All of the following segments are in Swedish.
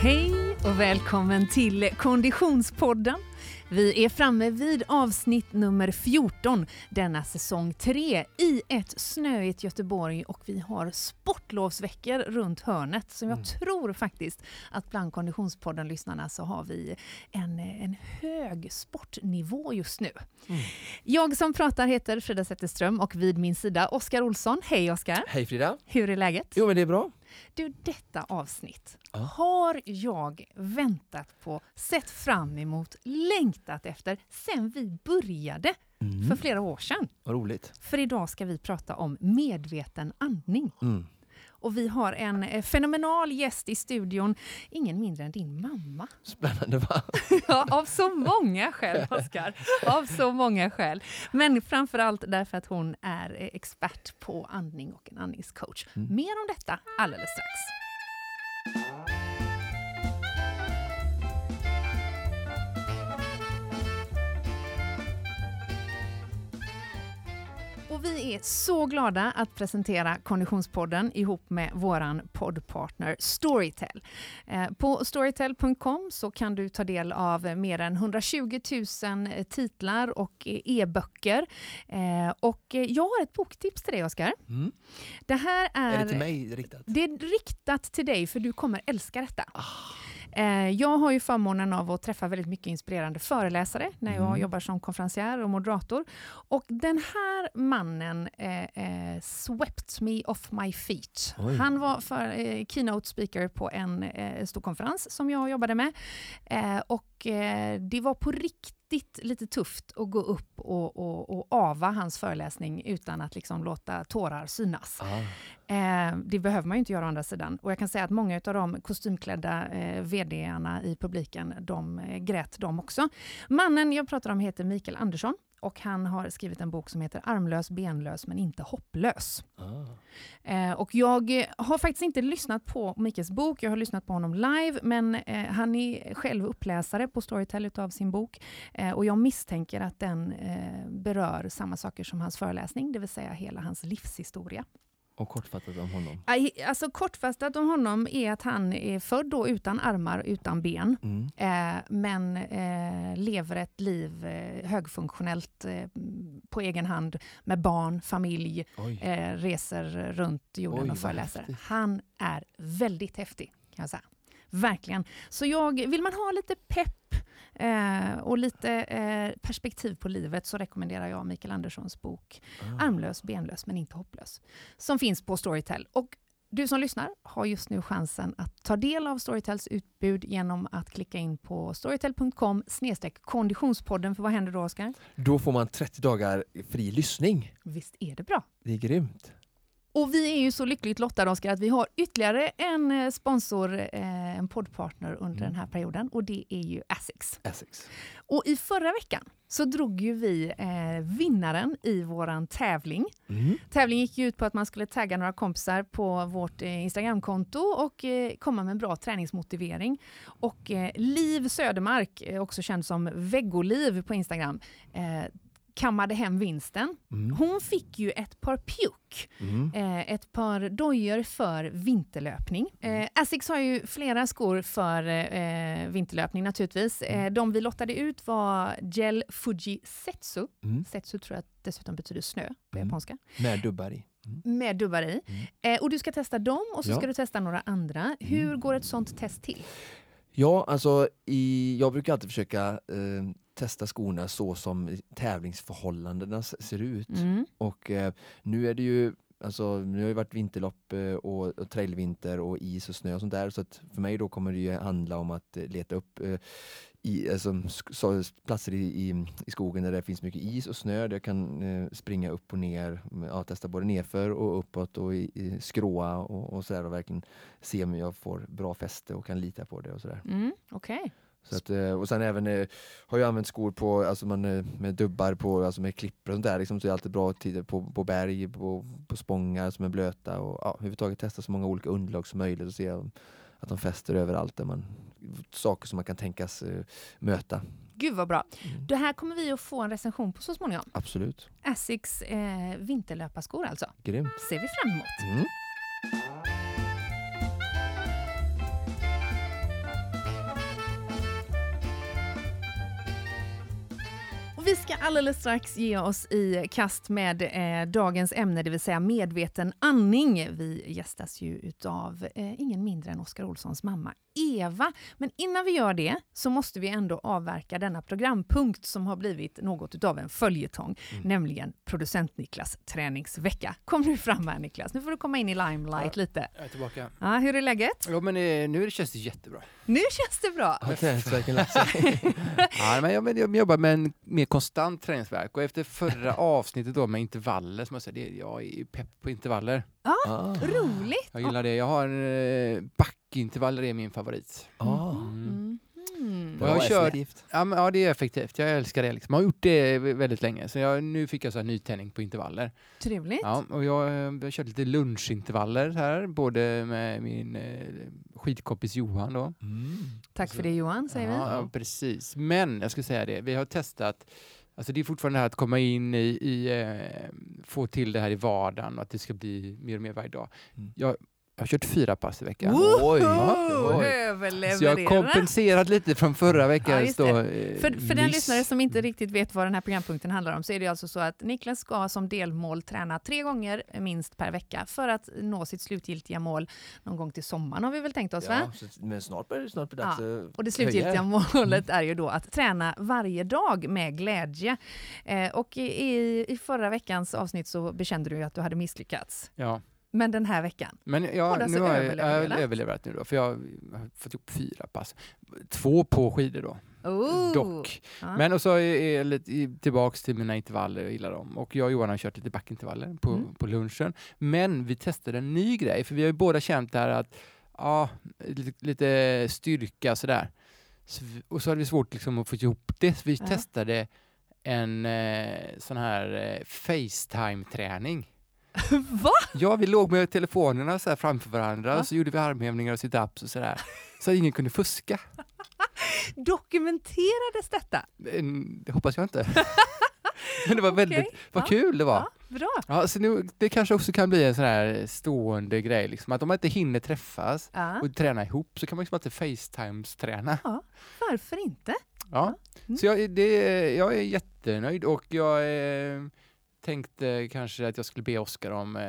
Hej och välkommen till Konditionspodden. Vi är framme vid avsnitt nummer 14 denna säsong 3 i ett snöigt Göteborg och vi har sportlovsveckor runt hörnet. Så jag Mm. tror faktiskt att bland Konditionspodden-lyssnarna så har vi en, en hög sportnivå just nu. Mm. Jag som pratar heter Frida Zetterström och vid min sida Oskar Olsson. Hej Oskar! Hej Frida! Hur är läget? Jo men det är bra. Du, detta avsnitt Ja. har jag väntat på, sett fram emot, längtat efter sen vi började för flera år sedan. Vad roligt. För idag ska vi prata om medveten andning. Mm. Och vi har en eh, fenomenal gäst i studion, ingen mindre än din mamma. Spännande va? Ja, av så många skäl, Oskar. Av så många skäl. Men framför allt därför att hon är eh, expert på andning och en andningscoach. Mm. Mer om detta alldeles strax. Och vi är så glada att presentera Konditionspodden ihop med våran poddpartner Storytel. Eh, På storytel.com så kan du ta del av mer än 120 000 titlar och e-böcker. Eh, Och jag har ett boktips till dig, Oskar. Mm. Det här är... Är det till mig riktat? Det är riktat till dig för du kommer älska detta. Ah. Eh, Jag har ju förmånen av att träffa väldigt mycket inspirerande föreläsare när jag Mm. jobbar som konferencier och moderator. Och den här mannen eh, eh, swept me off my feet. Oj. Han var för, eh, keynote speaker på en eh, stor konferens som jag jobbade med. Eh, och eh, det var på riktigt lite tufft att gå upp och, och, och ava hans föreläsning utan att liksom låta tårar synas. Ah. Eh, det behöver man ju inte göra å andra sidan. Och jag kan säga att många av de kostymklädda eh, vdarna i publiken, de eh, grät de också. Mannen jag pratar om heter Mikael Andersson och han har skrivit en bok som heter Armlös, benlös men inte hopplös. Ah. Eh, och jag har faktiskt inte lyssnat på Mikaels bok, jag har lyssnat på honom live, men eh, han är själv uppläsare på Storytel av sin bok. Eh, och jag misstänker att den eh, berör samma saker som hans föreläsning, det vill säga hela hans livshistoria. Och kortfattat om honom. Alltså kortfattat om honom är att han är född då utan armar, utan ben. Mm. Eh, men eh, lever ett liv eh, högfunktionellt eh, på egen hand med barn, familj, eh, reser runt jorden Oj, och föreläser. Han är väldigt häftig kan jag säga. Verkligen. Så jag, vill man ha lite pepp eh, och lite eh, perspektiv på livet så rekommenderar jag Mikael Anderssons bok Ah. Armlös, benlös men inte hopplös. Som finns på Storytel. Och du som lyssnar har just nu chansen att ta del av Storytels utbud genom att klicka in på storytel.com konditionspodden. För vad händer då, Oskar? Då får man 30 dagar fri lyssning. Visst är det bra? Det är grymt. Och vi är ju så lyckligt lottade, Oskar, att vi har ytterligare en eh, sponsor, eh, en poddpartner under Mm. den här perioden och det är ju Asics. Essex. Och i förra veckan så drog ju vi eh, vinnaren i våran tävling. Mm. Tävlingen gick ut på att man skulle tagga några kompisar på vårt eh, Instagramkonto och eh, komma med en bra träningsmotivering. Och eh, Liv Södermark, eh, också känd som Veggoliv på Instagram, kammade hem vinsten. Mm. Hon fick ju ett par pjuck, Mm. eh, ett par dojor för vinterlöpning. Eh, Asics har ju flera skor för eh, vinterlöpning naturligtvis. Eh, de vi lottade ut var Gel Fuji Setsu. Mm. Setsu tror jag dessutom betyder snö på Mm. japanska. Med dubbar i. Mm. Med dubbar i. Mm. Eh, och du ska testa dem och så Ja. ska du testa några andra. Hur går ett sånt test till? Ja, alltså i, jag brukar alltid försöka eh, testa skorna så som tävlingsförhållandena ser ut. Mm. Och eh, nu är det ju Alltså, nu har det varit vinterlopp eh, och, och trailvinter och is och snö och sånt där. Så att för mig då kommer det ju handla om att eh, leta upp eh, i, alltså, så, platser i, i, i skogen där det finns mycket is och snö. Där jag kan eh, springa upp och ner, ja, testa både nerför och uppåt och i, i skråa och, och sådär och verkligen se om jag får bra fäste och kan lita på det och sådär. Mm. Okej. Så att, eh, och sen även eh, har jag använt skor på, alltså man, eh, med dubbar på, alltså med klippor och sånt där. Liksom, så är det alltid bra tider på, på berg, på, på spångar som är blöta och ja, överhuvudtaget testa så många olika underlag som möjligt och se att de fäster överallt där man, saker som man kan tänkas eh, möta. Gud vad bra. Mm. Det här kommer vi att få en recension på så småningom. Absolut. Asics eh, vinterlöparskor alltså. Grymt. Ser vi fram emot. Mm. Vi ska alldeles strax ge oss i kast med eh, dagens ämne, det vill säga medveten andning. Vi gästas ju av eh, ingen mindre än Oskar Olssons mamma Eva. Men innan vi gör det så måste vi ändå avverka denna programpunkt som har blivit något av en följetong, mm. nämligen producent-Niklas träningsvecka. Kom nu fram här Niklas, nu får du komma in i limelight ja, lite. Jag är tillbaka. Ja, hur är läget? Jo, men eh, nu känns det jättebra. Nu känns det bra! Har träningsvärken lagt sig? ja, men jag, jag jobbar med en mer konstant träningsverk och efter förra avsnittet då med intervaller, som jag säger, jag är pepp på intervaller. Ja, ah. roligt! Jag gillar det. Jag har eh, backintervaller är min favorit. Ah. Mm. Mm. Jag kör, effektivt. Ja, men, ja, det är effektivt. Jag älskar det. Liksom. Jag har gjort det väldigt länge. Så jag, nu fick jag så här nytändning på intervaller. Trevligt. Ja, och jag, jag har kört lite lunchintervaller här, både med min eh, skidkompis Johan då. Mm. Tack för det Johan, säger ja, vi. Ja, precis. Men jag ska säga det, vi har testat Alltså det är fortfarande det här att komma in i, i eh, få till det här i vardagen och att det ska bli mer och mer varje dag. Mm. Jag, jag har kört fyra pass i veckan. Oj, oj. Så jag har kompenserat lite från förra veckan. Ja, eh, för, för den lyssnare som inte riktigt vet vad den här programpunkten handlar om så är det alltså så att Niklas ska som delmål träna tre gånger minst per vecka för att nå sitt slutgiltiga mål någon gång till sommaren har vi väl tänkt oss? Ja, va? men snart börjar det snart bli dags ja. Och det slutgiltiga höja. målet är ju då att träna varje dag med glädje. Eh, och i, i förra veckans avsnitt så bekände du att du hade misslyckats. Ja. Men den här veckan? Men jag, nu har jag, jag har överlevat nu då, för jag har fått ihop fyra pass. Två på skidor då. Oh. Dock. Ah. Men och så är jag lite tillbaks till mina intervaller, jag gillar dem. Och jag och Johan har kört lite backintervaller på, mm. på lunchen. Men vi testade en ny grej, för vi har ju båda känt det här att ja, lite, lite styrka sådär. Så, och så hade vi svårt liksom att få ihop det, så vi ja. testade en eh, sån här eh, Facetime-träning. Va? Ja, vi låg med telefonerna så framför varandra ja. och så gjorde vi armhävningar och sit-ups och sådär. Så att ingen kunde fuska. Dokumenterades detta? Det hoppas jag inte. Men det var väldigt, okay. vad ja. kul det var. Ja, bra. Ja, så nu, det kanske också kan bli en sån här stående grej, liksom, att om man inte hinner träffas ja. och träna ihop så kan man liksom inte Facetimes-träna. Ja, varför inte? Ja, mm. så jag, det, jag är jättenöjd och jag är tänkte kanske att jag skulle be Oskar om eh,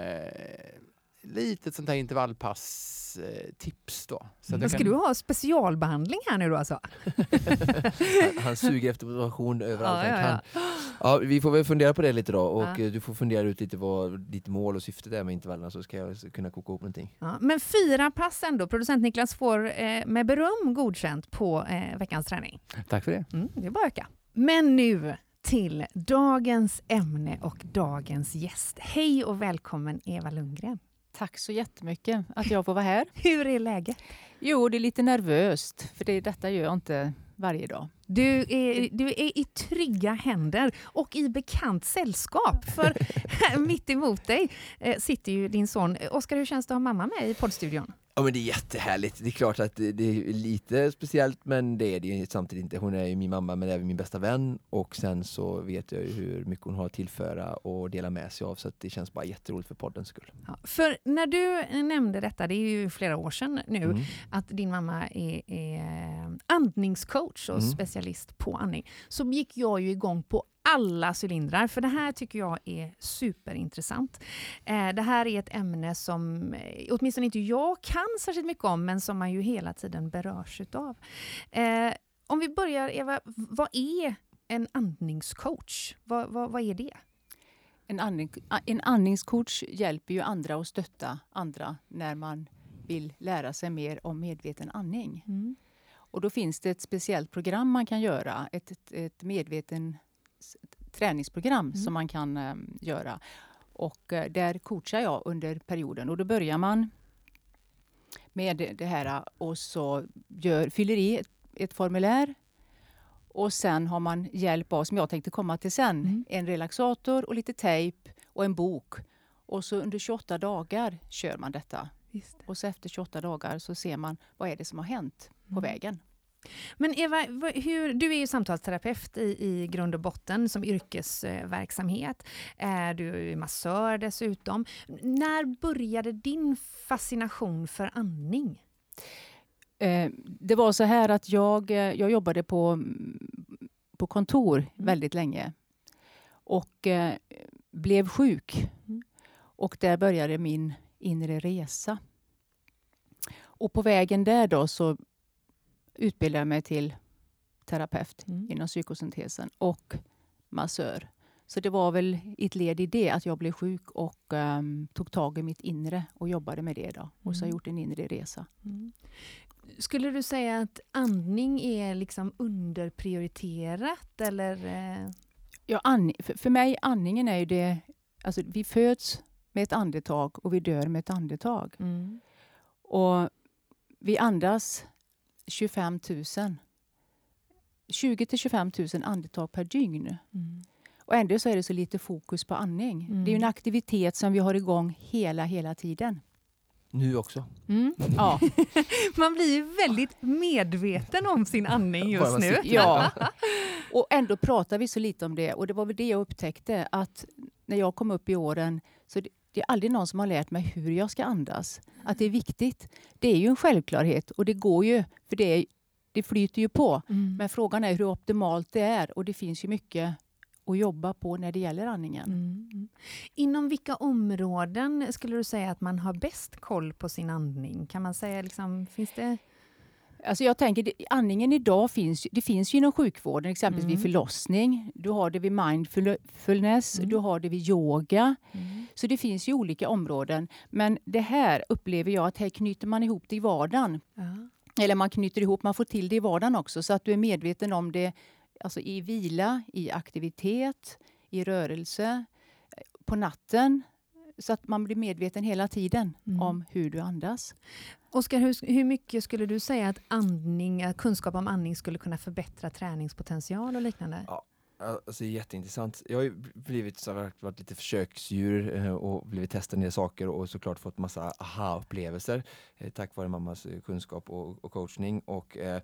lite sånt här intervallpass-tips då. Så mm. Ska kan... du ha specialbehandling här nu då alltså? han, han suger efter motivation överallt ja, han kan. Ja, ja. vi får väl fundera på det lite då och du får fundera ut lite vad ditt mål och syfte är med intervallerna så ska jag kunna koka ihop någonting. men fyra pass ändå. Producent Niklas får eh, med beröm godkänt på eh, veckans träning. Tack för det. Mm, det är bara att öka. Men nu till dagens ämne och dagens gäst. Hej och välkommen Eva Lundgren. Tack så jättemycket att jag får vara här. Hur är läget? Jo, det är lite nervöst, för det, detta gör jag inte varje dag. Du är, du är i trygga händer och i bekant sällskap. För mitt emot dig eh, sitter ju din son. Oskar, hur känns det att ha mamma med i poddstudion? Ja men det är jättehärligt. Det är klart att det är lite speciellt men det är det samtidigt inte. Hon är ju min mamma men även min bästa vän och sen så vet jag ju hur mycket hon har att tillföra och dela med sig av så det känns bara jätteroligt för poddens skull. Ja, för när du nämnde detta, det är ju flera år sedan nu, mm. att din mamma är, är andningscoach och mm. specialist på andning, så gick jag ju igång på alla cylindrar, för det här tycker jag är superintressant. Eh, det här är ett ämne som eh, åtminstone inte jag kan särskilt mycket om, men som man ju hela tiden berörs utav. Eh, om vi börjar, Eva, vad är en andningscoach? Vad, vad, vad är det? En, andning, en andningscoach hjälper ju andra att stötta andra när man vill lära sig mer om medveten andning. Mm. Och då finns det ett speciellt program man kan göra, ett, ett medveten träningsprogram mm. som man kan eh, göra. Och eh, där coachar jag under perioden och då börjar man med det här och så gör, fyller i ett, ett formulär och sen har man hjälp av, som jag tänkte komma till sen, mm. en relaxator och lite tejp och en bok. Och så under 28 dagar kör man detta. Och så efter 28 dagar så ser man vad är det som har hänt på mm. vägen. Men Eva, hur, du är ju samtalsterapeut i, i grund och botten som yrkesverksamhet. Du är massör dessutom. När började din fascination för andning? Eh, det var så här att jag, jag jobbade på, på kontor väldigt länge och eh, blev sjuk. Mm. Och där började min inre resa. Och på vägen där då så utbildade jag mig till terapeut Mm. inom psykosyntesen och massör. Så det var väl ett led i det att jag blev sjuk och ehm, tog tag i mitt inre och jobbade med det. Då. Och så har jag Mm. gjort en inre resa. Mm. Skulle du säga att andning är liksom underprioriterat eller? eh, Ja, and, för, för mig andningen är ju det... Alltså, vi föds med ett andetag och vi dör med ett andetag. Mm. Och vi andas 25 000. 20 till 25 000 andetag per dygn. Mm. Och ändå så är det så lite fokus på andning. Mm. Det är ju en aktivitet som vi har igång hela, hela tiden. Nu också. Mm. Ja, Man blir ju väldigt medveten om sin andning just nu. ja. Och ändå pratar vi så lite om det. Och det var väl det jag upptäckte att när jag kom upp i åren så det, det är aldrig någon som har lärt mig hur jag ska andas. Att det är viktigt. Det är ju en självklarhet och det går ju, för det, är, det flyter ju på. Mm. Men frågan är hur optimalt det är och det finns ju mycket att jobba på när det gäller andningen. Mm. mm. Inom vilka områden skulle du säga att man har bäst koll på sin andning? Kan man säga liksom, finns det? Alltså jag tänker, andningen idag finns, det finns ju inom sjukvården, exempelvis Mm. vid förlossning. Du har det vid mindfulness, Mm. du har det vid yoga. Mm. Så det finns ju olika områden. Men det här upplever jag att här knyter man ihop det i vardagen. Ja. Eller man knyter ihop, man får till det i vardagen också så att du är medveten om det alltså i vila, i aktivitet, i rörelse, eh, på natten. Så att man blir medveten hela tiden Mm. om hur du andas. Oskar, hur, hur mycket skulle du säga att andning, kunskap om andning skulle kunna förbättra träningspotential och liknande? Ja. Alltså, jätteintressant. Jag har ju blivit, så varit lite försöksdjur eh, och blivit testad del saker och såklart fått massa aha-upplevelser eh, tack vare mammas kunskap och, och coachning. Och, eh,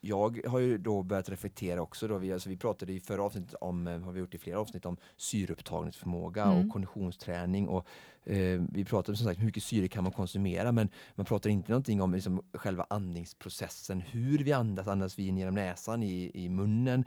jag har ju då börjat reflektera också. Då. Vi, alltså, vi pratade i förra avsnittet om, eh, har vi gjort i flera avsnitt, om syreupptagningsförmåga Mm. och konditionsträning. Och, eh, vi pratade som sagt hur mycket syre kan man konsumera men man pratar inte någonting om liksom, själva andningsprocessen. Hur vi andas, andas vi in genom näsan, i, i munnen,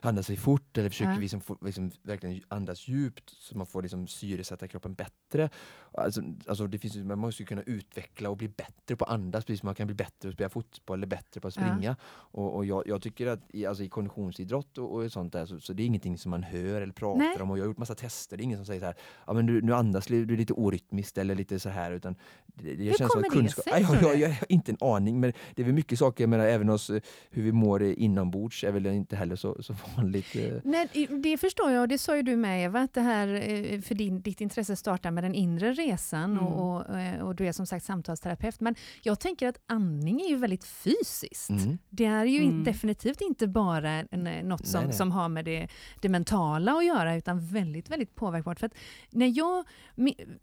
andas vi fort eller försöker Ja. vi liksom, liksom, verkligen andas djupt så man får liksom, syresätta kroppen bättre. Alltså, alltså det finns, man måste kunna utveckla och bli bättre på att andas precis som man kan bli bättre på att spela fotboll eller bättre på att Ja. springa. Och, och jag, jag tycker att i, alltså, i konditionsidrott och, och sånt där så, så det är ingenting som man hör eller pratar Nej. om och jag har gjort massa tester. Det är ingen som säger så här, ja men du, nu andas li- du är lite orytmiskt eller lite så här utan det, det Hur känns som kommer att det kunskap... sig, jag, jag, du? jag har inte en aning men det är väl mycket saker, jag menar även oss, eh, hur vi mår inombords är väl inte heller så, så vanligt. eh. Nej, det förstår jag och det sa ju du med Eva, att det här eh, för din, ditt intresse startar med den inre resan Mm. och, och, och du är som sagt samtalsterapeut. Men jag tänker att andning är ju väldigt fysiskt. Mm. Det är ju in, Mm. definitivt inte bara en, något som, Nej, nej. som har med det, det mentala att göra utan väldigt, väldigt påverkbart. För att när jag,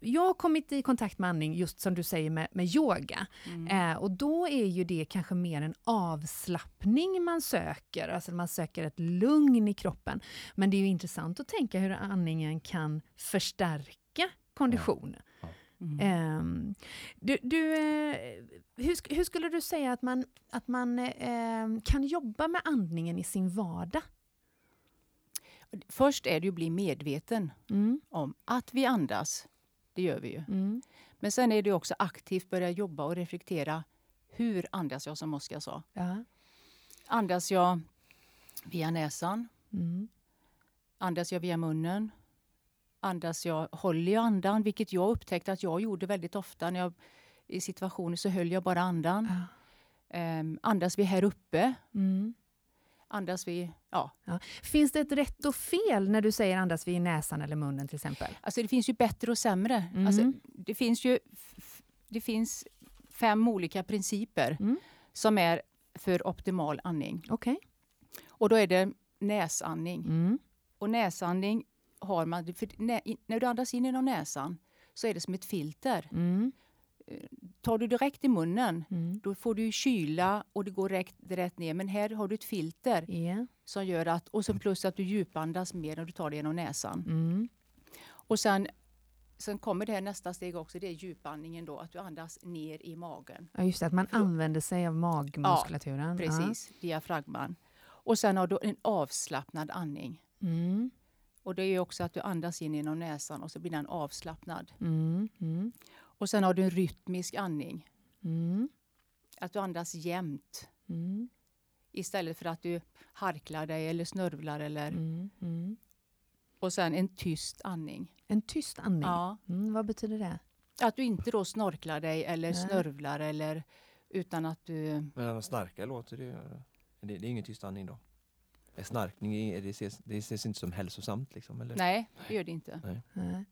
jag har kommit i kontakt med andning just som du säger med, med yoga Mm. Eh, och då är ju det kanske mer en avslappning man söker, alltså man söker ett lugn i kroppen. Men det är ju intressant att tänka hur andningen kan förstärka konditionen. Mm. Ehm, du, du, eh, hur, hur skulle du säga att man, att man eh, kan jobba med andningen i sin vardag? Först är det att bli medveten Mm, om att vi andas. Det gör vi ju. mm, Men sen är det också aktivt börja jobba och reflektera. Hur andas jag som Oskar sa? ja, Andas jag via näsan? mm, Andas jag via munnen? Andas jag, håller jag andan? Vilket jag upptäckte att jag gjorde väldigt ofta. När jag, I situationer så höll jag bara andan. ja, Ehm, andas vi här uppe? mm. Andas vi... Ja. Ja. Finns det ett rätt och fel när du säger andas vid näsan eller munnen till exempel? Alltså det finns ju bättre och sämre. Mm. Alltså, det finns ju det finns fem olika principer Mm. som är för optimal andning. Okej. Och då är det näsandning. Mm. Och näsandning har man... För nä, i- när du andas in genom näsan så är det som ett filter. Tar du direkt i munnen Mm. då får du kyla och det går rätt, rätt ner. Men här har du ett filter Ja. som gör att... Och så plus att du djupandas mer när du tar det genom näsan. Mm. Och sen, sen kommer det här nästa steg också. Det är djupandningen då. Att du andas ner i magen. Ja, just det, att man använder sig av magmuskulaturen. Precis, diafragman. Och sen har du en avslappnad andning. Mm. Och det är också att du andas in genom näsan och så blir den avslappnad. Mm. Mm. Och sen har du en rytmisk andning. Mm. Att du andas jämnt Mm. istället för att du harklar dig eller snörvlar. Eller, Mm. Mm. Och sen en tyst andning. En tyst andning. Ja. Mm. Vad betyder det? Att du inte då snorklar dig eller Nej. snörvlar eller utan att du... Men snarka låter det. Det, det är ingen tyst andning då. Snarkning, är- det ses, det ses inte som hälsosamt liksom? Eller? Nej, det gör det inte. Nej. Men,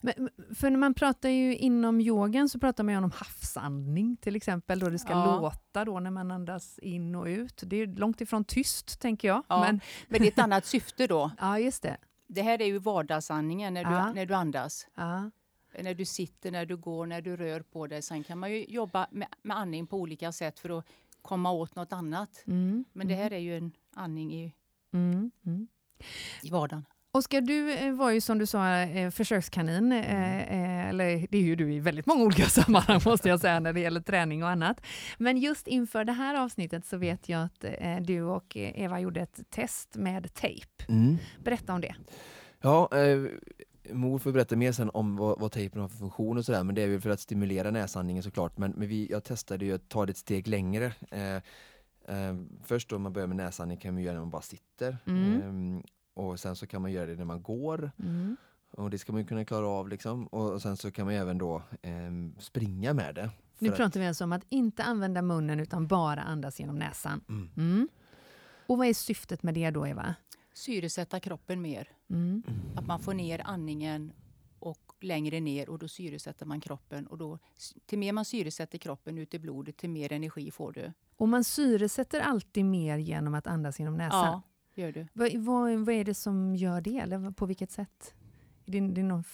men- för när man pratar ju inom yogan så pratar man ju om havsandning till exempel, då det ska Ja. låta då när man andas in och ut. Det är långt ifrån tyst tänker jag. Ja. Men, Men det är ett annat syfte då. ja, just det. Det här är ju vardagsandningen när du, Ja. när du andas. Ja. När du sitter, när du går, när du rör på dig. Sen kan man ju jobba med, med andning på olika sätt för att komma åt något annat. Mm. Men det här är ju en andning i, Mm. Mm. i vardagen. Oskar, du eh, var ju som du sa eh, försökskanin, eh, eh, eller det är ju du i väldigt många olika sammanhang måste jag säga när det gäller träning och annat. Men just inför det här avsnittet så vet jag att du och Eva gjorde ett test med tejp. Mm. Berätta om det. Ja, eh, mor får berätta mer sen om vad, vad tejpen har för funktion och sådär, men det är väl för att stimulera näsandningen såklart. Men, men vi, jag testade ju att ta det ett steg längre. Eh, eh, först då man börjar med näsandning kan man göra när man bara sitter. Mm. Eh, och sen så kan man göra det när man går. Mm. Och det ska man ju kunna klara av liksom. Och, och sen så kan man ju även då eh, springa med det. Nu För att- pratar vi alltså om att inte använda munnen utan bara andas genom näsan. Mm. Mm. Och vad är syftet med det då, Eva? Syresätta kroppen mer. Mm. Att man får ner andningen och längre ner och då syresätter man kroppen. Och då, till mer man syresätter kroppen ut i blodet, till mer energi får du. Och man syresätter alltid mer genom att andas genom näsan. Ja, gör du. Vad, vad, vad är det som gör det? Eller på vilket sätt? Är det, det är någon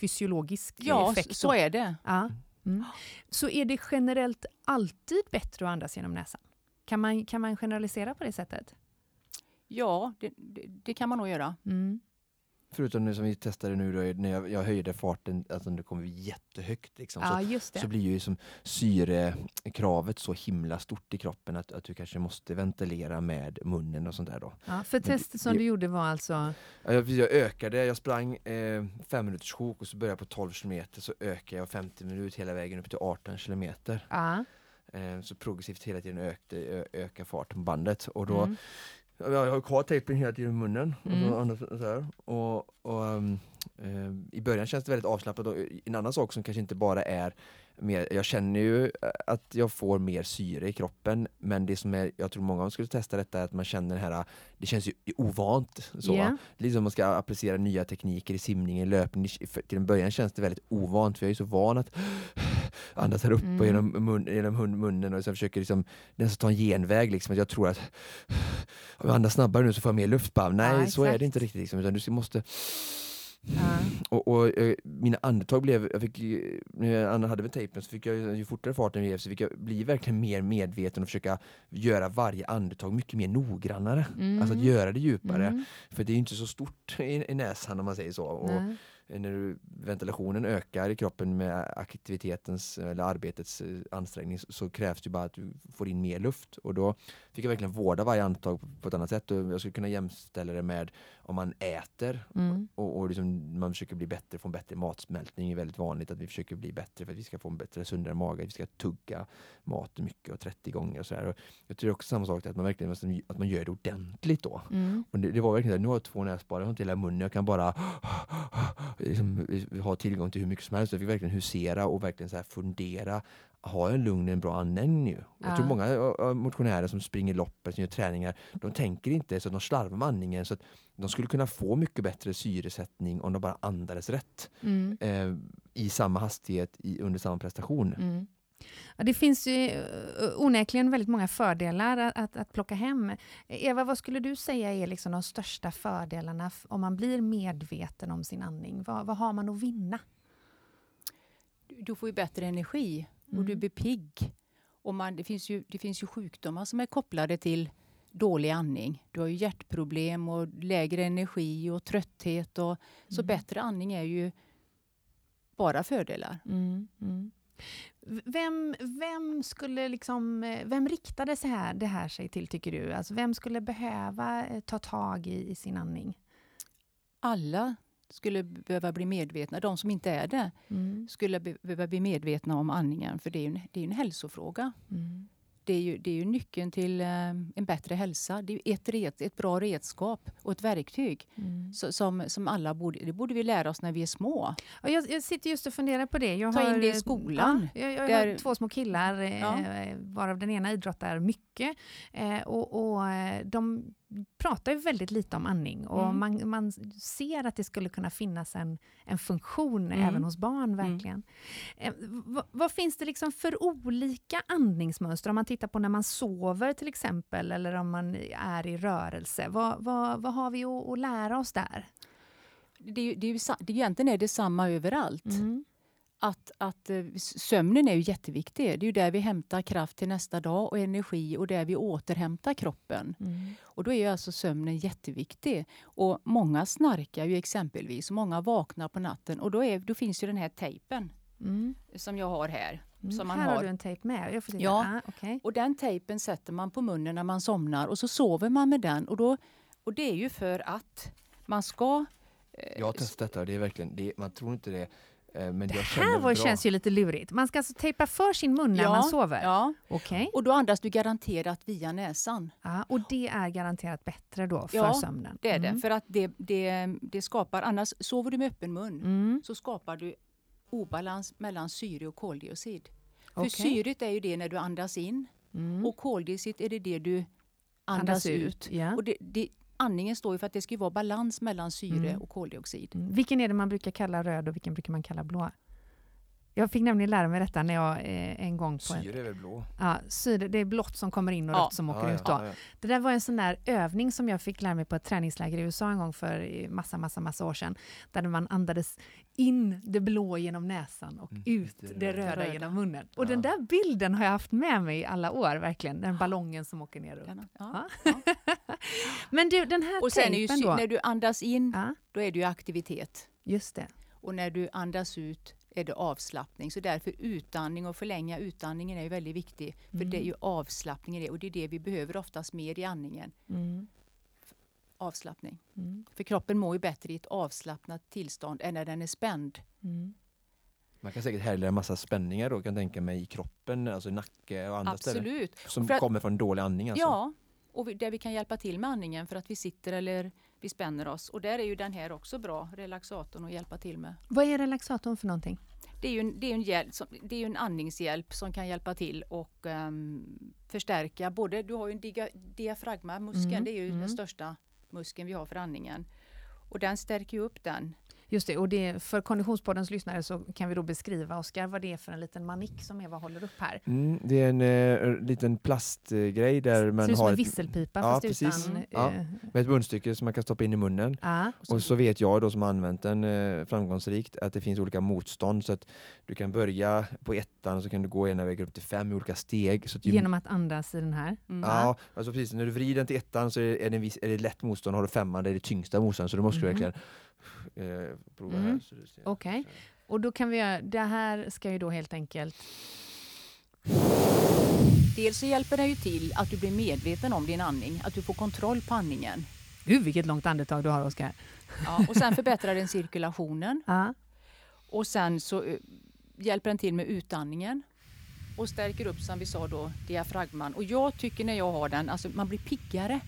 fysiologisk Ja, effekt? så, så är det. Ja. Mm. Så är det generellt alltid bättre att andas genom näsan? Kan man, kan man generalisera på det sättet? Ja, det, det, det kan man nog göra. Mm. Förutom nu som vi testade nu då, när jag, jag höjde farten, alltså det kom jättehögt liksom. Ja, så, så blir ju som syrekravet så himla stort i kroppen att, att du kanske måste ventilera med munnen och sånt där då. Ja, för testet som det- du gjorde var alltså... Ja, Jag, jag ökade, jag sprang eh, fem minuters sjok och så började jag på 12 kilometer så ökade jag 50 minuter hela vägen upp till 18 kilometer. Ja. Eh, så progressivt hela tiden ökade, öka farten på bandet och då Mm. Ja, Jag har kvar tejpen hela tiden i munnen. Och, så, andas så här. och, och ehm, I början känns det väldigt avslappnat. Och en annan sak som kanske inte bara är mer, jag känner ju att jag får mer syre i kroppen men det som är, jag tror många skulle testa detta är att man känner det här, det känns ju ovant. Så, Ja. va? Det är som man ska applicera nya tekniker i simning, i löpning. Till en början känns det väldigt ovant för jag är så van att andas här uppe Mm. genom, mun, genom hun- munnen och sen försöker liksom nästan ta en genväg. Liksom, att jag tror att om jag andas snabbare nu så får jag mer luft. Bara, nej, Ja, så är det inte riktigt. Liksom, utan du måste Ja. och, och eh, mina andetag blev, jag fick, när jag hade med tejpen så fick jag ju fortare farten gick så fick jag bli verkligen mer medveten och försöka göra varje andetag mycket mer noggrannare. Mm. Alltså att göra det djupare. Mm. För det är ju inte så stort i, i näsan om man säger så. Och när ventilationen ökar i kroppen med aktivitetens eller arbetets ansträngning så, krävs det bara att du får in mer luft. Och då fick jag verkligen vårda varje andetag på, på ett annat sätt. Och jag skulle kunna jämställa det med om man äter Mm. och, och liksom man försöker bli bättre, få en bättre matsmältning. Det är väldigt vanligt att vi försöker bli bättre för att vi ska få en bättre, sundare mage. Vi ska tugga maten mycket och 30 gånger och sådär. Jag tror också samma sak, att man verkligen att man gör det ordentligt då. Mm. Och det, det var verkligen så här, nu har jag två näsborrar, jag har inte hela munnen, jag kan bara liksom, ha tillgång till hur mycket som helst. Jag fick verkligen husera och verkligen så fundera. Har jag en lugn och en bra andning nu? Jag tror många motionärer som springer loppet, som gör träningar, de tänker inte så att de slarvar med andningen. Så att de skulle kunna få mycket bättre syresättning om de bara andades rätt Mm. eh, i samma hastighet i, under samma prestation. Mm. Ja, det finns ju eh, onekligen väldigt många fördelar att, att, att plocka hem. Eva, vad skulle du säga är liksom de största fördelarna om man blir medveten om sin andning? Vad, vad har man att vinna? Du, du får ju bättre energi och Mm. du blir pigg. Och man, det, finns ju, det finns ju sjukdomar som är kopplade till dålig andning. Du har ju hjärtproblem och lägre energi och trötthet. Och, Så Mm. bättre andning är ju bara fördelar. Mm, mm. Vem, vem skulle liksom, eh, vem riktade sig här, det här sig till tycker du? Alltså vem skulle behöva eh, ta tag i, i sin andning? Alla skulle behöva bli medvetna, de som inte är det, Mm. skulle be- behöva bli medvetna om andningen. För det är ju en, det är en hälsofråga. Mm. Det är ju, det är ju nyckeln till eh, en bättre hälsa. Det är ett, red, ett bra redskap och ett verktyg Mm. som, som alla borde, det borde vi lära oss när vi är små. Ja, jag, jag sitter just och funderar på det. Jag Ta in har, det i eh, skolan. Ja, jag, jag har Där- två små killar, eh, Ja. varav den ena idrottar mycket. Eh, och, och eh, de pratar ju väldigt lite om andning och Mm. man, man ser att det skulle kunna finnas en, en funktion Mm. även hos barn, verkligen. Eh, vad, vad finns det liksom för olika andningsmönster om man tittar på när man sover till exempel eller om man är i rörelse? Vad, vad, vad har vi att, att lära oss där? Det det är ju, det, egentligen är det samma överallt. Mm. Att, att eh, sömnen är ju jätteviktig. Det är ju där vi hämtar kraft till nästa dag och energi och där vi återhämtar kroppen. Mm. Och då är ju alltså sömnen jätteviktig. Och många snarkar ju exempelvis och många vaknar på natten och då, är, då finns ju den här tejpen Mm. som jag har här. Mm. Som man här har har. du en tejp med. Jag får titta. Ja. Ah, okej. Och den tejpen sätter man på munnen när man somnar och så sover man med den. Och, då, och det är ju för att man ska... eh, Jag har testat detta, det är verkligen, det, man tror inte det. Eh, jag Här var, känns ju lite lurigt. Man ska alltså tejpa för sin mun när man sover? Ja, Okej. och då andas du garanterat via näsan. Ja, och det är garanterat bättre då för Ja, sömnen? Det är Mm. det. För att det, det, det skapar, annars sover du med öppen mun Mm. så skapar du obalans mellan syre och koldioxid. För Okej. syret är ju det när du andas in Mm. och koldioxid är det det du andas, Andas ut. ut, ja. Och det, det, andningen står ju för att det ska vara balans mellan syre Mm. och koldioxid. Mm. Vilken är det man brukar kalla röd och vilken brukar man kalla blå? Jag fick nämligen lära mig detta när jag eh, en gång... På en, Syre är väl blå? ja, syre, det är blått som kommer in och Ja. rött som åker Ja, ut. Då. ja, ja. Det där var en sån där övning som jag fick lära mig på ett träningsläger i USA en gång för eh, massa, massa, massa år sedan. Där man andades in det blå genom näsan och Mm, ut det det röda. röda genom munnen. Och Ja. den där bilden har jag haft med mig i alla år, verkligen. Den ballongen som åker ner. Och. Ja. Men du, den här Och sen är ju, då? när du andas in, Ja, då är det ju aktivitet. just det. Och när du andas ut är det avslappning. Så därför utandning och förlänga utandningen är ju väldigt viktig. För Mm. det är ju avslappning i det och det är det vi behöver oftast mer i andningen. Mm. Avslappning. Mm. För kroppen mår ju bättre i ett avslappnat tillstånd än när den är spänd. Mm. Man kan säkert härleda en massa spänningar då, kan tänka mig, i kroppen, alltså i nacke och andra ställen. Absolut. Som För att- kommer från dålig andning alltså. Ja, och vi, där vi kan hjälpa till med andningen för att vi sitter eller vi spänner oss. Och där är ju den här också bra, relaxatorn, att hjälpa till med. Vad är relaxatorn för någonting? Det är ju en, det är en, hjälp det är en andningshjälp som kan hjälpa till och ehm, förstärka både, du har ju en diga, diafragmamuskeln, Mm, det är ju mm. den största muskeln vi har för andningen. Och den stärker ju upp den. Just det, och det, för Konditionspoddens lyssnare så kan vi då beskriva, Oskar, vad det är för en liten manik som Eva håller upp här. Mm, det är en eh, liten plastgrej där Ser man ut som har en ett, visselpipa Ja, fast precis. utan... Ja. eh, med ett munstycke som man kan stoppa in i munnen. ja. Och så vet jag då som har använt den eh, framgångsrikt att det finns olika motstånd så att du kan börja på ettan och så kan du gå ena vägen upp till fem olika steg. Så att ju, Genom att andas i den här. Mm. Ja, alltså precis. När du vrider den till ettan så är det, en viss, är det lätt motstånd. Har du femman det är det tyngsta motstånd. Så du måste Mhm. verkligen eh, prova Mm. här. Så du ser. Okej. Och då kan vi göra, det här ska ju då helt enkelt... Dels så hjälper det ju till att du blir medveten om din andning, att du får kontroll på andningen. Gud vilket långt andetag du har Oskar. Ja, och sen förbättrar den cirkulationen. Ja. Och sen så eh, hjälper den till med utandningen och stärker upp som vi sa då diafragman. Och jag tycker när jag har den, alltså man blir piggare.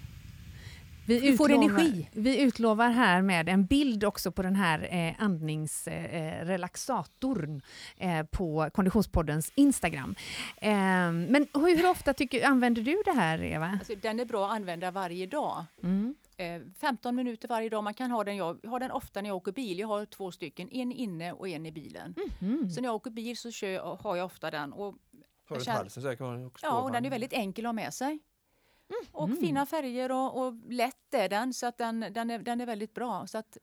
Vi Du får utlovar, energi. Vi utlovar här med en bild också på den här eh, andningsrelaxatorn eh, på Konditionspoddens Instagram. Eh, men hur, ofta tycker, använder du det här Eva? Alltså, den är bra att använda varje dag. Mm. Eh, 15 minuter varje dag. Man kan ha den, jag har den ofta när jag åker bil. Jag har två stycken, en inne och en i bilen. Mm. Så när jag åker bil så kör, har jag ofta den. Och, Har du halsen så här kan man också ja, och den är väldigt enkel att ha med sig. Och Mm. fina färger och, och lätt är den. Så att den, den, är, den är väldigt bra. Så att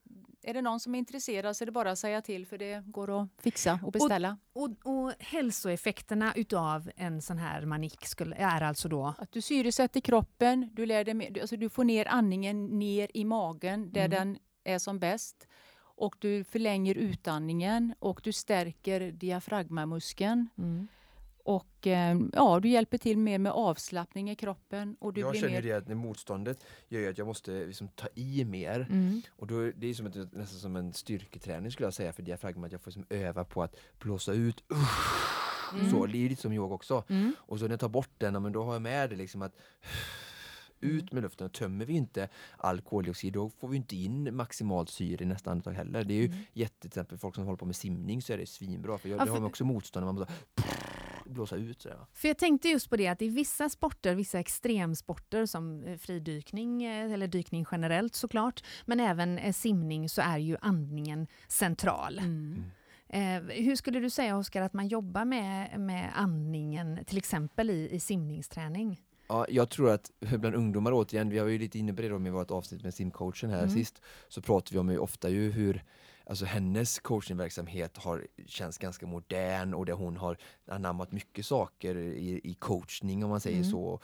är det någon som är intresserad så är det bara att säga till för det går att fixa och beställa. Och, och hälsoeffekterna utav en sån här manik skulle, är alltså då? Att du syresätter kroppen, du, lär dig, med- alltså du får ner andningen ner i magen där Mm. den är som bäst. Och du förlänger utandningen och du stärker diafragmamuskeln. Mm. Och eh, ja, du hjälper till mer med avslappning i kroppen. Och du jag blir känner mer... det att motståndet gör att jag måste liksom ta i mer. Mm. Och då, det är som ett, nästan som en styrketräning skulle jag säga för diafragma, att jag får liksom öva på att blåsa ut. Mm. Så, det är lite som yoga också. Mm. Och så när jag tar bort den, men då har jag med det liksom att ut med luften. Och tömmer vi inte all koldioxid då får vi inte in maximalt syre i nästa andetag heller. Det är ju Mm. jätte, till exempel folk som håller på med simning så är det svinbra för jag, Ja, det har för- man också motstånd man bara blåsa ut. Sådär. För jag tänkte just på det att i vissa sporter, vissa extremsporter som eh, fridykning eh, eller dykning generellt såklart, men även eh, simning så är ju andningen central. Mm. Eh, hur skulle du säga Oskar att man jobbar med, med andningen till exempel i, i simningsträning? Ja, jag tror att bland ungdomar återigen, vi har ju lite inne på det med vårt avsnitt med simcoachen här Mm. sist, så pratar vi om ju ofta ju hur Alltså hennes coachingverksamhet har känns ganska modern och där hon har anammat mycket saker i, i coachning om man säger Mm. så.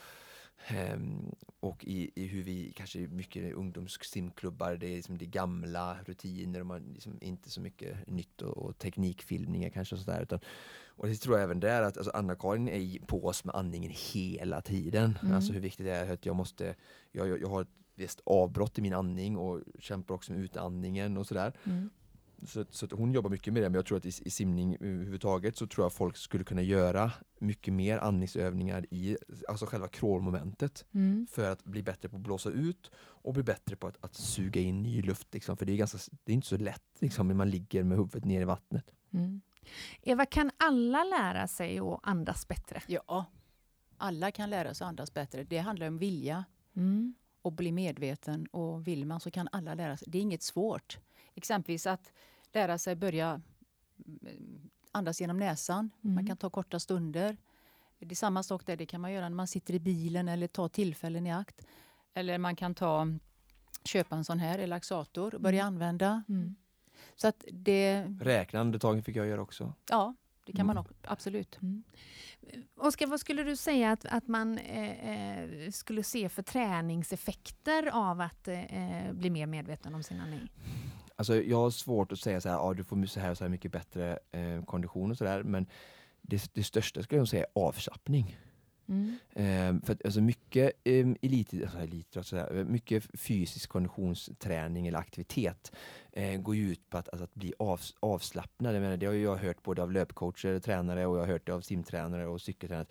Ehm, och i, i hur vi kanske mycket ungdomssimklubbar, det är liksom det gamla rutiner och man liksom inte så mycket nytt och, och teknikfilmningar kanske och sådär. Utan, och det tror jag även där att alltså Anna-Karin är på oss med andningen hela tiden. Mm. Alltså hur viktigt det är att jag måste, jag, jag, jag har ett visst avbrott i min andning och kämpar också med utandningen och sådär. Så, så att hon jobbar mycket med det, men jag tror att i, i simning överhuvudtaget så tror jag folk skulle kunna göra mycket mer andningsövningar i alltså själva crawlmomentet Mm. för att bli bättre på att blåsa ut och bli bättre på att, att suga in ny luft. Liksom. För det är, ganska, det är inte så lätt liksom, när man ligger med huvudet ner i vattnet. Mm. Eva, kan alla lära sig att andas bättre? Ja, alla kan lära sig att andas bättre. Det handlar om vilja Mm. och bli medveten. Och vill man så kan alla lära sig. Det är inget svårt. Exempelvis att lära sig börja mm, andas genom näsan. Mm. Man kan ta korta stunder. Det är samma sak där. Det kan man göra när man sitter i bilen eller tar tillfällen i akt. Eller man kan ta köpa en sån här relaxator och börja använda. Mm. Så att det, Räkna andetagen fick jag göra också. ja, det kan man Mm. också, absolut. Mm. Oskar, vad skulle du säga att, att man eh, eh, skulle se för träningseffekter av att eh, bli mer medveten om sin andning? Alltså, jag har svårt att säga så här, ja, du får så här och så här mycket bättre eh, kondition och sådär, men det, det största skulle jag säga är avslappning. Mm. Eh, för att, alltså mycket eh, elit, alltså elitidrott, sådär, mycket fysisk konditionsträning eller aktivitet eh, går ju ut på att, alltså att bli av, avslappnad. Jag menar, det har jag hört både av löpcoacher tränare och jag har hört det av simtränare och cykeltränare.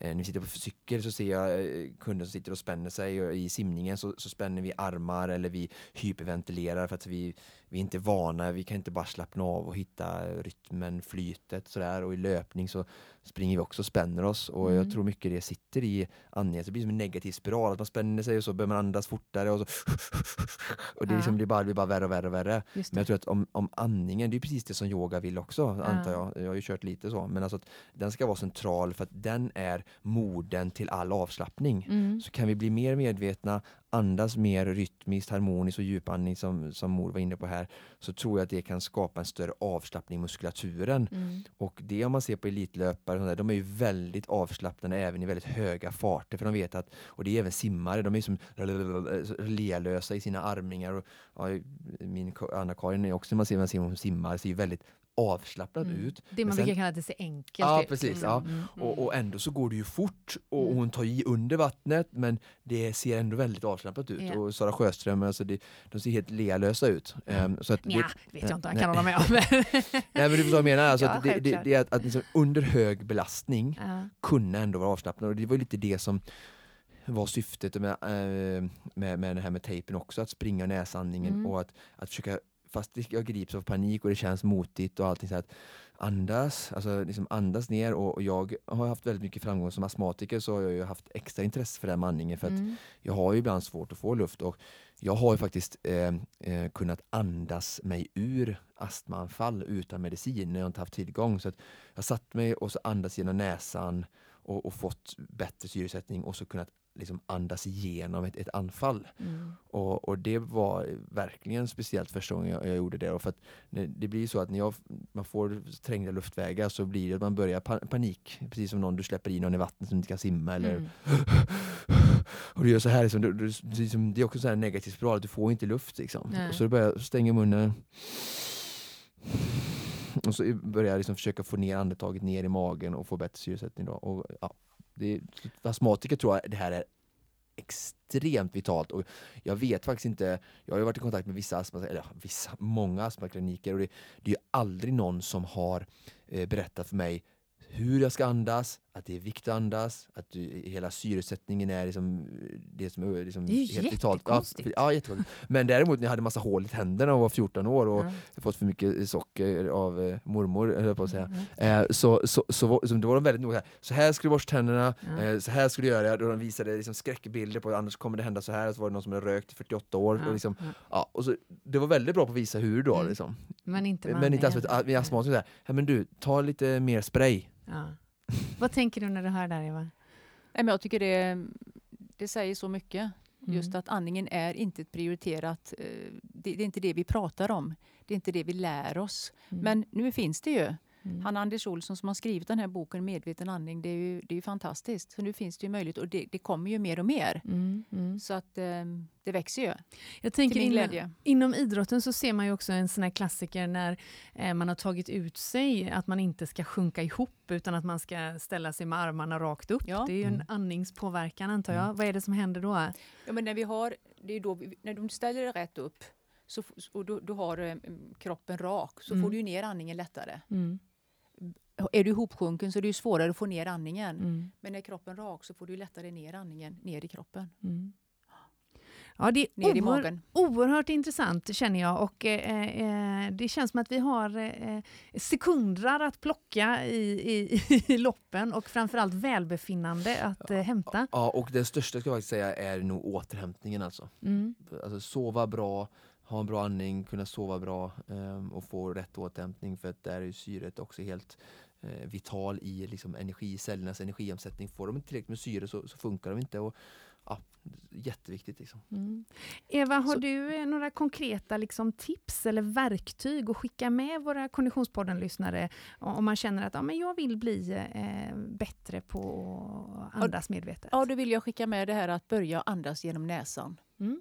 Eh, när vi sitter på cykel så ser jag eh, kunden som sitter och spänner sig och i simningen så, så spänner vi armar eller vi hyperventilerar för att vi, vi är inte vana, vi kan inte bara slappna av och hitta rytmen, flytet sådär och i löpning så springer vi också och spänner oss och Mm. jag tror mycket det sitter i andningen, så det blir som en negativ spiral, att man spänner sig och så börjar man andas fortare och så och det Ja. liksom blir, bara, blir bara värre och värre och värre. Men jag tror att om, om andningen, det är precis det som yoga vill också, antar Ja. jag. Jag har ju kört lite så, men alltså att den ska vara central för att den är moden till all avslappning. Mm. Så kan vi bli mer medvetna, andas mer rytmiskt, harmoniskt och djupandning som, som mor var inne på här, så tror jag att det kan skapa en större avslappning i muskulaturen. Mm. Och det om man ser på elitlöpare, där, de är ju väldigt avslappnade även i väldigt höga farter, för de vet att, och det är även simmare, de är som lelösa i sina armningar. Och, ja, min Anna-Karin är också, när man ser man ser hon simmar, ser ju väldigt avslappnad Mm. ut. Det man sen- brukar kalla det ser enkelt Ja, ut. precis. Mm. Ja. Mm. Och, och ändå så går det ju fort och Mm. hon tar i under vattnet men det ser ändå väldigt avslappnat ut. Ja. Och Sara Sjöström, alltså det, de ser helt lealösa ut. Ehm, så att det, Nja, vet jag inte Nej. kan hålla med om. nej men du förstår vad jag menar, alltså Ja, att det, det, det är att, att liksom under hög belastning ja. kunna ändå vara avslappnad och det var lite det som var syftet med, eh, med, med det här med tejpen också, att springa näsandningen Mm. och att, att försöka, fast jag grips av panik och det känns motigt och allting så att andas, alltså liksom andas ner och, och jag har haft väldigt mycket framgång som astmatiker så har jag ju haft extra intresse för den andningen för att Mm. jag har ju ibland svårt att få luft och jag har ju faktiskt eh, eh, kunnat andas mig ur astmaanfall utan medicin när jag inte haft tillgång. Så att jag satt mig och så andas genom näsan och, och fått bättre syresättning och så kunnat liksom andas igenom ett, ett anfall. Mm. Och, och det var verkligen speciellt första gången jag, jag gjorde det. Och för att det blir så att när jag, man får trängda luftvägar så blir det att man börjar pa panik. Precis som någon du släpper i någon i vattnet som inte kan simma eller Mm. och du gör så här, liksom, du, du, liksom, det är också en negativ spiral, att du får inte luft. Liksom. Och så du börjar stänga munnen. och så började jag liksom försöka få ner andetaget ner i magen och få bättre syresättning. Då. Och, ja, det, astmatiker tror jag det här är extremt vitalt och jag vet faktiskt inte, jag har ju varit i kontakt med vissa astma, eller vissa, många astmakliniker och det, det är ju aldrig någon som har eh, berättat för mig hur jag ska andas, att det är viktigt att andas, att du, hela syresättningen är liksom, det som är liksom det är helt jättekonstigt. Ja, ja, Men däremot när jag hade massa hål i tänderna och var 14 år och mm. fått för mycket socker av eh, mormor, höll på att säga. Mm. Eh, så, så, så, så, då var de väldigt noga. Så här ska du borsta tänderna, mm. eh, så här ska du göra. Och de visade liksom skräckbilder på annars kommer det hända så här. Så var det någon som hade rökt i 48 år. Och liksom, ja, och så, det var väldigt bra på att visa hur då. Mm. Liksom. Men inte man Men inte alls, med ja, men du, ta lite mer spray. Ja. Vad tänker du när du hör det här Eva? Nej, men jag tycker det, det säger så mycket. Just mm. att andningen är inte ett prioriterat, eh, det, det, är inte det vi pratar om. Det är inte det vi lär oss. Mm. Men nu finns det ju. Mm. Han Anders Olsson som har skrivit den här boken Medveten andning, det är ju, det är ju fantastiskt. Så nu finns det ju möjlighet och det, det kommer ju mer och mer. Mm. Mm. Så att eh, det växer ju. Jag tänker inom, inom idrotten så ser man ju också en sån här klassiker när eh, man har tagit ut sig att man inte ska sjunka ihop utan att man ska ställa sig med armarna rakt upp. Ja. Det är ju en mm. andningspåverkan antar jag. Mm. Vad är det som händer då? Ja, men när vi har, det är då, när du ställer dig rätt upp så, och du, du har eh, kroppen rak så får mm. du ner andningen lättare är du ihopsjunken så är det svårare att få ner andningen. Mm. Men är kroppen rak så får du lättare ner andningen ner i kroppen. Mm. Ja, det är ner oerhört, oerhört intressant känner jag och eh, eh, det känns som att vi har eh, sekunder att plocka i, i, i loppen och framförallt välbefinnande att eh, hämta. Ja, och det största ska jag säga är nog återhämtningen alltså. Mm. alltså sova bra, ha en bra andning, kunna sova bra um, och få rätt återhämtning för att där är syret också helt vital i liksom, energi, cellernas energiomsättning. Får de inte tillräckligt med syre så, så funkar de inte. Och, ja, jätteviktigt. Liksom. Mm. Eva, har så. du eh, några konkreta liksom, tips eller verktyg att skicka med våra Konditionspodden-lyssnare om man känner att ja, men jag vill bli eh, bättre på att andas medvetet? Ja, då vill jag skicka med det här att börja andas genom näsan. Mm.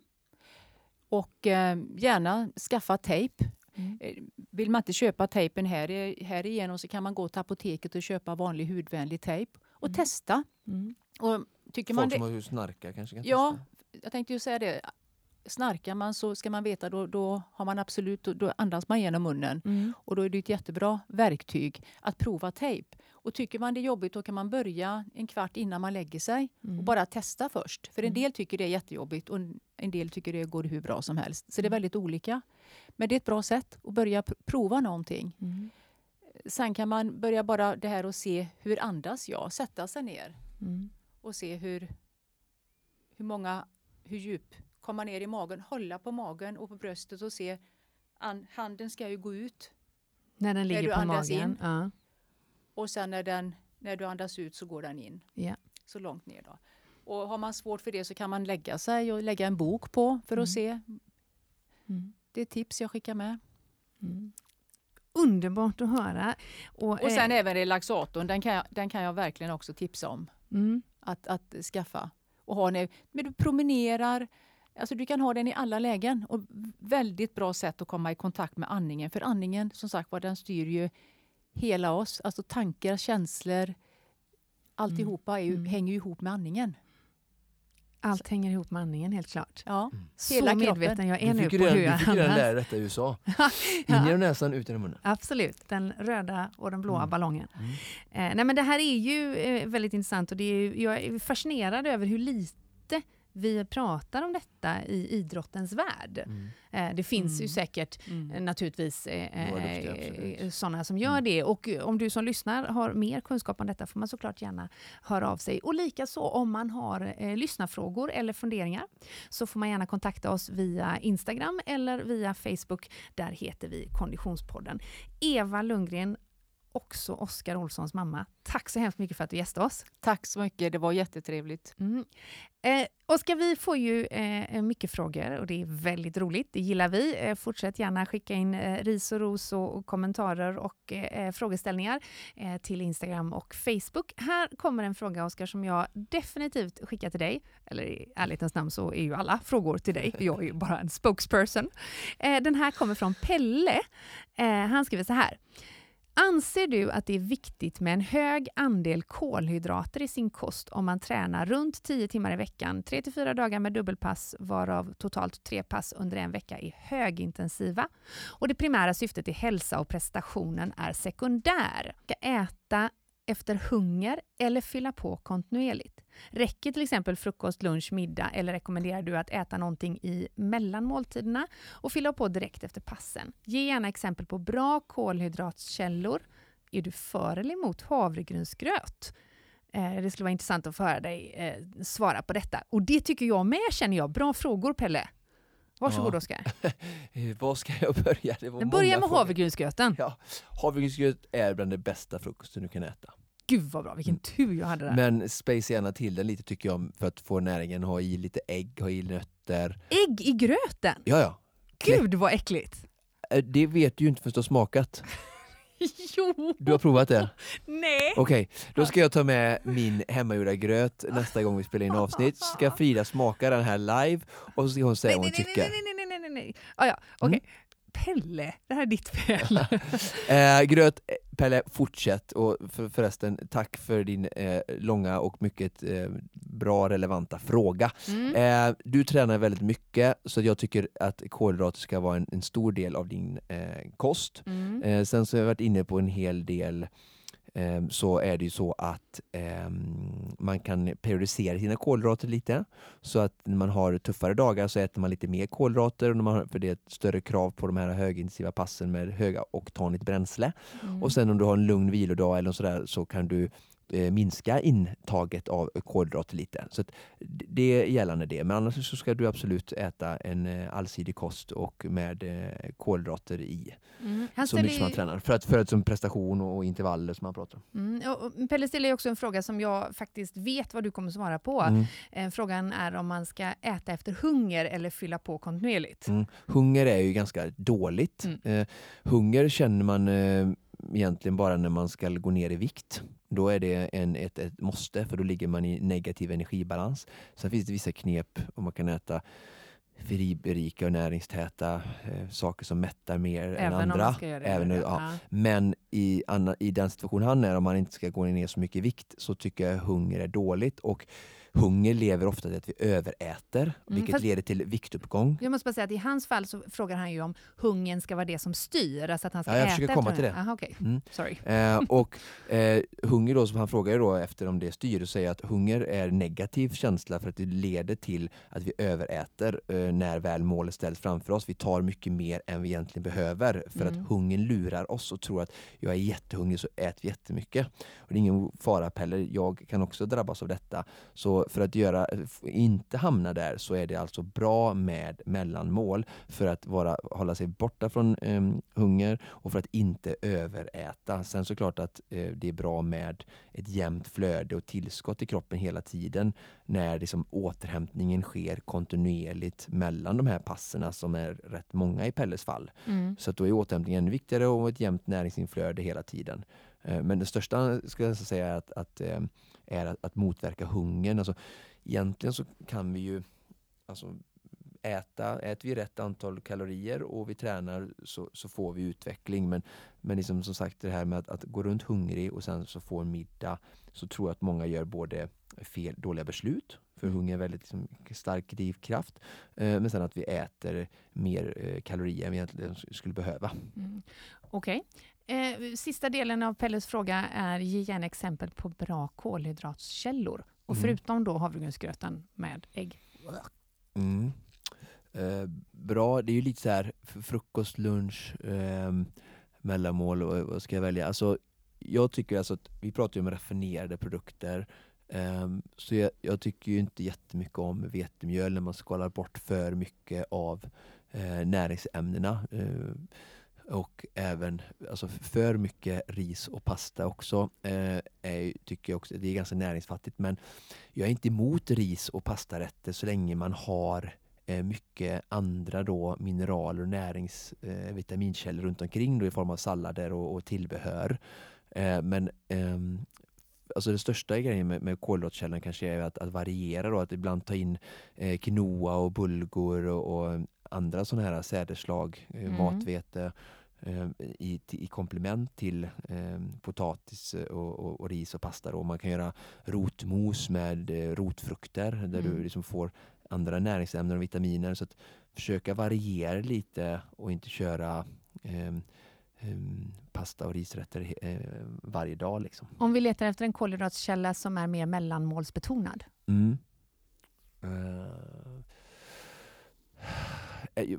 Och eh, gärna skaffa tejp. Mm. Eh, vill man inte köpa tejpen här, här igenom så kan man gå till apoteket och köpa vanlig hudvänlig tejp och mm. testa. Mm. Och tycker Folk man det, som har snarkar kanske kan Ja, testa. jag tänkte ju säga det. Snarkar man så ska man veta då, då har man absolut, då, då andas man genom munnen. Mm. Och då är det ett jättebra verktyg att prova tejp. Och tycker man det är jobbigt då kan man börja en kvart innan man lägger sig mm. och bara testa först. För en mm. del tycker det är jättejobbigt och en del tycker det går hur bra som helst. Så det är mm. väldigt olika. Men det är ett bra sätt att börja prova någonting. Mm. Sen kan man börja bara det här och se hur andas jag? Sätta sig ner mm. och se hur, hur många, hur djup, komma ner i magen, hålla på magen och på bröstet och se, an, handen ska ju gå ut. När den ligger när på magen? Ja. Och sen när, den, när du andas ut så går den in. Ja. Så långt ner då. Och har man svårt för det så kan man lägga sig och lägga en bok på för att mm. se. Mm. Det är tips jag skickar med. Mm. Underbart att höra. Och, och sen eh, även relaxatorn, den kan, jag, den kan jag verkligen också tipsa om. Mm. Att, att skaffa. Och ha när, men du promenerar, alltså du kan ha den i alla lägen. Och väldigt bra sätt att komma i kontakt med andningen. För andningen som sagt var, den styr ju hela oss. Alltså tankar, känslor, alltihopa är ju, mm. hänger ju ihop med andningen. Allt hänger ihop med andningen helt klart. Ja. Mm. Hela Så medveten jag är nu på hur jag andas. Du fick redan lära detta i USA. ja. In genom näsan, ut genom munnen. Absolut, den röda och den blåa mm. ballongen. Mm. Eh, nej men det här är ju eh, väldigt intressant och det är, jag är fascinerad över hur lite vi pratar om detta i idrottens värld. Mm. Eh, det finns mm. ju säkert mm. Eh, naturligtvis eh, sådana som gör mm. det. Och om du som lyssnar har mer kunskap om detta får man såklart gärna höra av sig. Och likaså om man har eh, lyssnarfrågor eller funderingar så får man gärna kontakta oss via Instagram eller via Facebook. Där heter vi Konditionspodden. Eva Lundgren också Oskar Olssons mamma. Tack så hemskt mycket för att du gästade oss. Tack så mycket, det var jättetrevligt. Mm. Eh, Oskar, vi får ju eh, mycket frågor och det är väldigt roligt. Det gillar vi. Eh, fortsätt gärna skicka in eh, ris och ros och, kommentarer och eh, frågeställningar eh, till Instagram och Facebook. Här kommer en fråga, Oskar, som jag definitivt skickar till dig. Eller i ärlighetens namn så är ju alla frågor till dig. Jag är ju bara en spokesperson. Den här kommer från Pelle. han skriver så här. Anser du att det är viktigt med en hög andel kolhydrater i sin kost om man tränar runt 10 timmar i veckan, 3-4 dagar med dubbelpass varav totalt tre pass under en vecka är högintensiva och det primära syftet är hälsa och prestationen är sekundär? Ska äta efter hunger eller fylla på kontinuerligt? Räcker till exempel frukost, lunch, middag eller rekommenderar du att äta någonting i mellan måltiderna och fylla på direkt efter passen? Ge gärna exempel på bra kolhydratkällor. Är du för eller emot havregrynsgröt? Eh, det skulle vara intressant att få höra dig eh, svara på detta. Och det tycker jag med känner jag. Bra frågor Pelle. Varsågod Ja. Oskar. Eh, Var ska jag börja? Det var många med havregrynsgröten. Ja, havregrynsgröt är bland det bästa frukosten du kan äta. Gud vad bra, vilken Mm. tur jag hade där. Men space gärna till den lite tycker jag för att få näringen. Ha i lite ägg, ha i nötter. Ägg i gröten! Ja, ja. Gud vad äckligt! Eh, Det vet du ju inte förrän du har smakat. Jo! Du har provat det? Nej! Okej, då ska jag ta med min hemmagjorda gröt nästa gång vi spelar in avsnitt. Så ska Frida smaka den här live och så ska hon säga Nej, vad nej, hon nej, tycker. nej, nej, nej, nej, nej, nej. Ah, ja, okej. Pelle, det här är ditt fel. Eh, gröt, eh, Pelle, fortsätt. Och för, förresten, tack för din eh, långa och mycket eh, bra relevanta fråga. Mm. Eh, du tränar väldigt mycket, så jag tycker att kolhydrater ska vara en, en stor del av din eh, kost. Mm. Eh, sen så har jag varit inne på en hel del eh, så är det ju så att ehm, man kan periodisera sina kolhydrater lite. Så att när man har tuffare dagar så äter man lite mer kolhydrater och när man, har- för det är ett större krav på de här högintensiva passen med höga oktanigt bränsle. Mm. Och sen om du har en lugn vilodag eller sådär så kan du minska intaget av kolhydrater lite. Så det är gällande det. Men annars så ska du absolut äta en eh, allsidig kost och med eh, kolhydrater i. Mm. Han Så mycket som man tränar. För att, för att som prestation och, intervaller som man pratar om. Mm, Pelle ställer också en fråga som jag faktiskt vet vad du kommer svara på. Mm. Eh, Frågan är om man ska äta efter hunger eller fylla på kontinuerligt. Mm. Hunger är ju ganska dåligt. Mm. Eh, hunger känner man eh, egentligen bara när man ska gå ner i vikt. Då är det en, ett, ett måste, för då ligger man i negativ energibalans. Sen finns det vissa knep om man kan äta fiberrika och näringstäta eh, saker som mättar mer än Även om andra. det. Även, eller? ja. Men i, anna, i den situation han är, om man inte ska gå ner så mycket i vikt, så tycker jag hunger är dåligt. Och hunger lever ofta till att vi överäter, vilket Mm, fast- leder till viktuppgång. Jag måste bara säga att i hans fall så frågar han ju om hungern ska vara det som styr. Alltså att han ska Ja, jag äta försöker komma till det. Aha, okej. Mm. Sorry. Eh, och eh, hunger då, som han frågar då efter om det styr, och säger att hunger är negativ känsla för att det leder till att vi överäter eh, när väl målet ställs framför oss. Vi tar mycket mer än vi egentligen behöver för Mm. att hungern lurar oss och tror att jag är jättehungrig så äter vi jättemycket. Och det är ingen fara Pelle, jag kan också drabbas av detta. Så för att göra, inte hamna där så är det alltså bra med mellanmål för att vara, hålla sig borta från em, hunger och för att inte överäta. Sen såklart att eh, det är bra med ett jämnt flöde och tillskott i kroppen hela tiden när liksom återhämtningen sker kontinuerligt mellan de här passerna som är rätt många i Pelles fall. Mm. Så att då är återhämtningen ännu viktigare och ett jämnt näringsinflöde hela tiden. Eh, Men det största skulle jag säga är att, att, eh, är att, att motverka hungern. Alltså, egentligen så kan vi ju alltså, äta, äter vi rätt antal kalorier och vi tränar så, så får vi utveckling. Men, men liksom, som sagt det här med att, att gå runt hungrig och sen så få en middag så tror jag att många gör både fel, dåliga beslut, för hunger är väldigt liksom, stark drivkraft, eh, men sen att vi äter mer eh, kalorier än vi egentligen skulle behöva. Mm. Okej. Eh, sista delen av Pelles fråga är ge gärna exempel på bra kolhydratskällor. Och Mm. förutom då havregrynsgröten med ägg. Mm. Eh, bra, det är ju lite så här frukost, lunch, eh, mellanmål och vad ska jag välja? Alltså, jag tycker alltså att vi pratar ju om raffinerade produkter. ehm, så jag, jag tycker ju inte jättemycket om vetemjöl när man skalar bort för mycket av eh, näringsämnena. Eh, och även alltså för mycket ris och pasta också. Eh, är, tycker jag också, det är ganska näringsfattigt men jag är inte emot ris och pastarätter så länge man har eh, mycket andra då mineraler och närings, eh, vitaminkällor runt omkring då i form av sallader och, och tillbehör. Eh, men ehm, alltså det största grejen med, med kolhydratkällan kanske är att, att variera då, att ibland ta in eh, quinoa och bulgur och, och andra sådana här sädesslag, eh, Mm. matvete eh, i, i komplement till eh, potatis och, och, och, ris och pasta. Då. Man kan göra rotmos med eh, rotfrukter där mm. du liksom får andra näringsämnen och vitaminer. Så att försöka variera lite och inte köra eh, pasta och risrätter eh, varje dag. Liksom. Om vi letar efter en kolhydratkälla som är mer mellanmålsbetonad? Mm. Uh,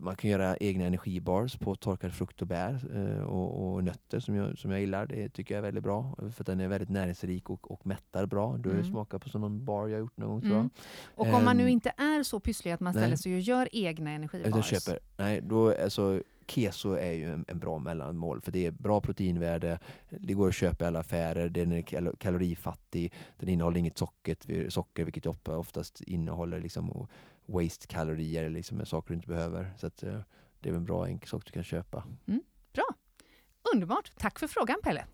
man kan göra egna energibars på torkad frukt och bär uh, och, och, nötter som jag, som jag gillar. Det tycker jag är väldigt bra för den är väldigt näringsrik och, och mättar bra. Du har mm. smakat på sån bar jag gjort någon gång mm. Och om um, man nu inte är så pysslig att man ställer nej. sig och gör egna energibars? Jag köper. Nej, då, alltså, keso är ju en, en, bra mellanmål för det är bra proteinvärde, det går att köpa i alla affärer, den är kalorifattig, den innehåller inget socker, socker vilket oftast innehåller liksom waste-kalorier, liksom saker du inte behöver. Så att, eh, det är en bra enkel sak du kan köpa. Mm, bra, underbart. Tack för frågan Pelle.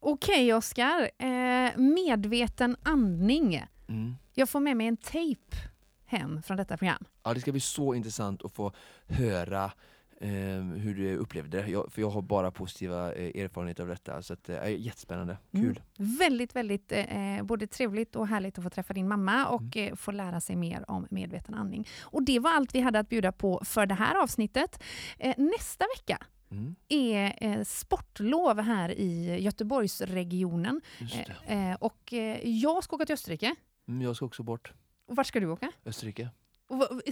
Okej Oskar, eh, medveten andning. Mm. Jag får med mig en tejp hem från detta program. Ja, det ska bli så intressant att få höra hur du upplevde det. Jag, för jag har bara positiva eh, erfarenheter av detta. Så att, eh, jättespännande, mm. kul. Mm. Väldigt, väldigt eh, både trevligt och härligt att få träffa din mamma och mm. Eh, få lära sig mer om medveten andning. Och det var allt vi hade att bjuda på för det här avsnittet. Eh, nästa vecka Mm. är eh, sportlov här i Göteborgsregionen. Eh, och eh, jag ska åka till Österrike. Mm, jag ska också bort. Och vart ska du åka? Österrike.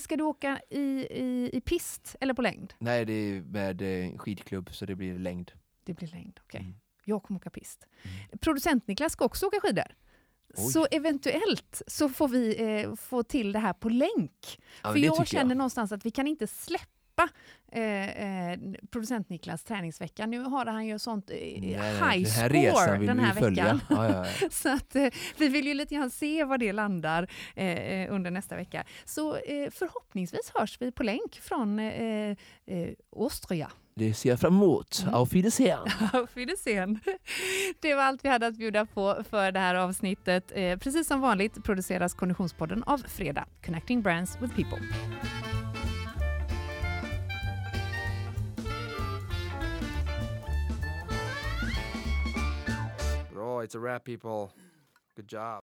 Ska du åka i, i, i pist eller på längd? Nej, det är med eh, skidklubb så det blir längd. Det blir längd, okej. Okay. Mm. Jag kommer åka pist. Mm. Producent-Niklas ska också åka skidor. Oj. Så eventuellt så får vi eh, få till det här på länk. Ja, För jag känner jag. någonstans att vi kan inte släppa släppa eh, eh, producent-Niklas träningsvecka. Nu har han ju sånt eh, high score den här veckan. Ja, ja, ja. så att, eh, vi vill ju lite grann se var det landar eh, eh, under nästa vecka. Så förhoppningsvis hörs vi på länk från eh, Austria. Det ser jag fram emot. Mm. Auf Wiedersehen! Auf Wiedersehen! Det var allt vi hade att bjuda på för det här avsnittet. precis som vanligt produceras Konditionspodden av Fredag, Connecting Brands with People. It's a wrap, people. Good job.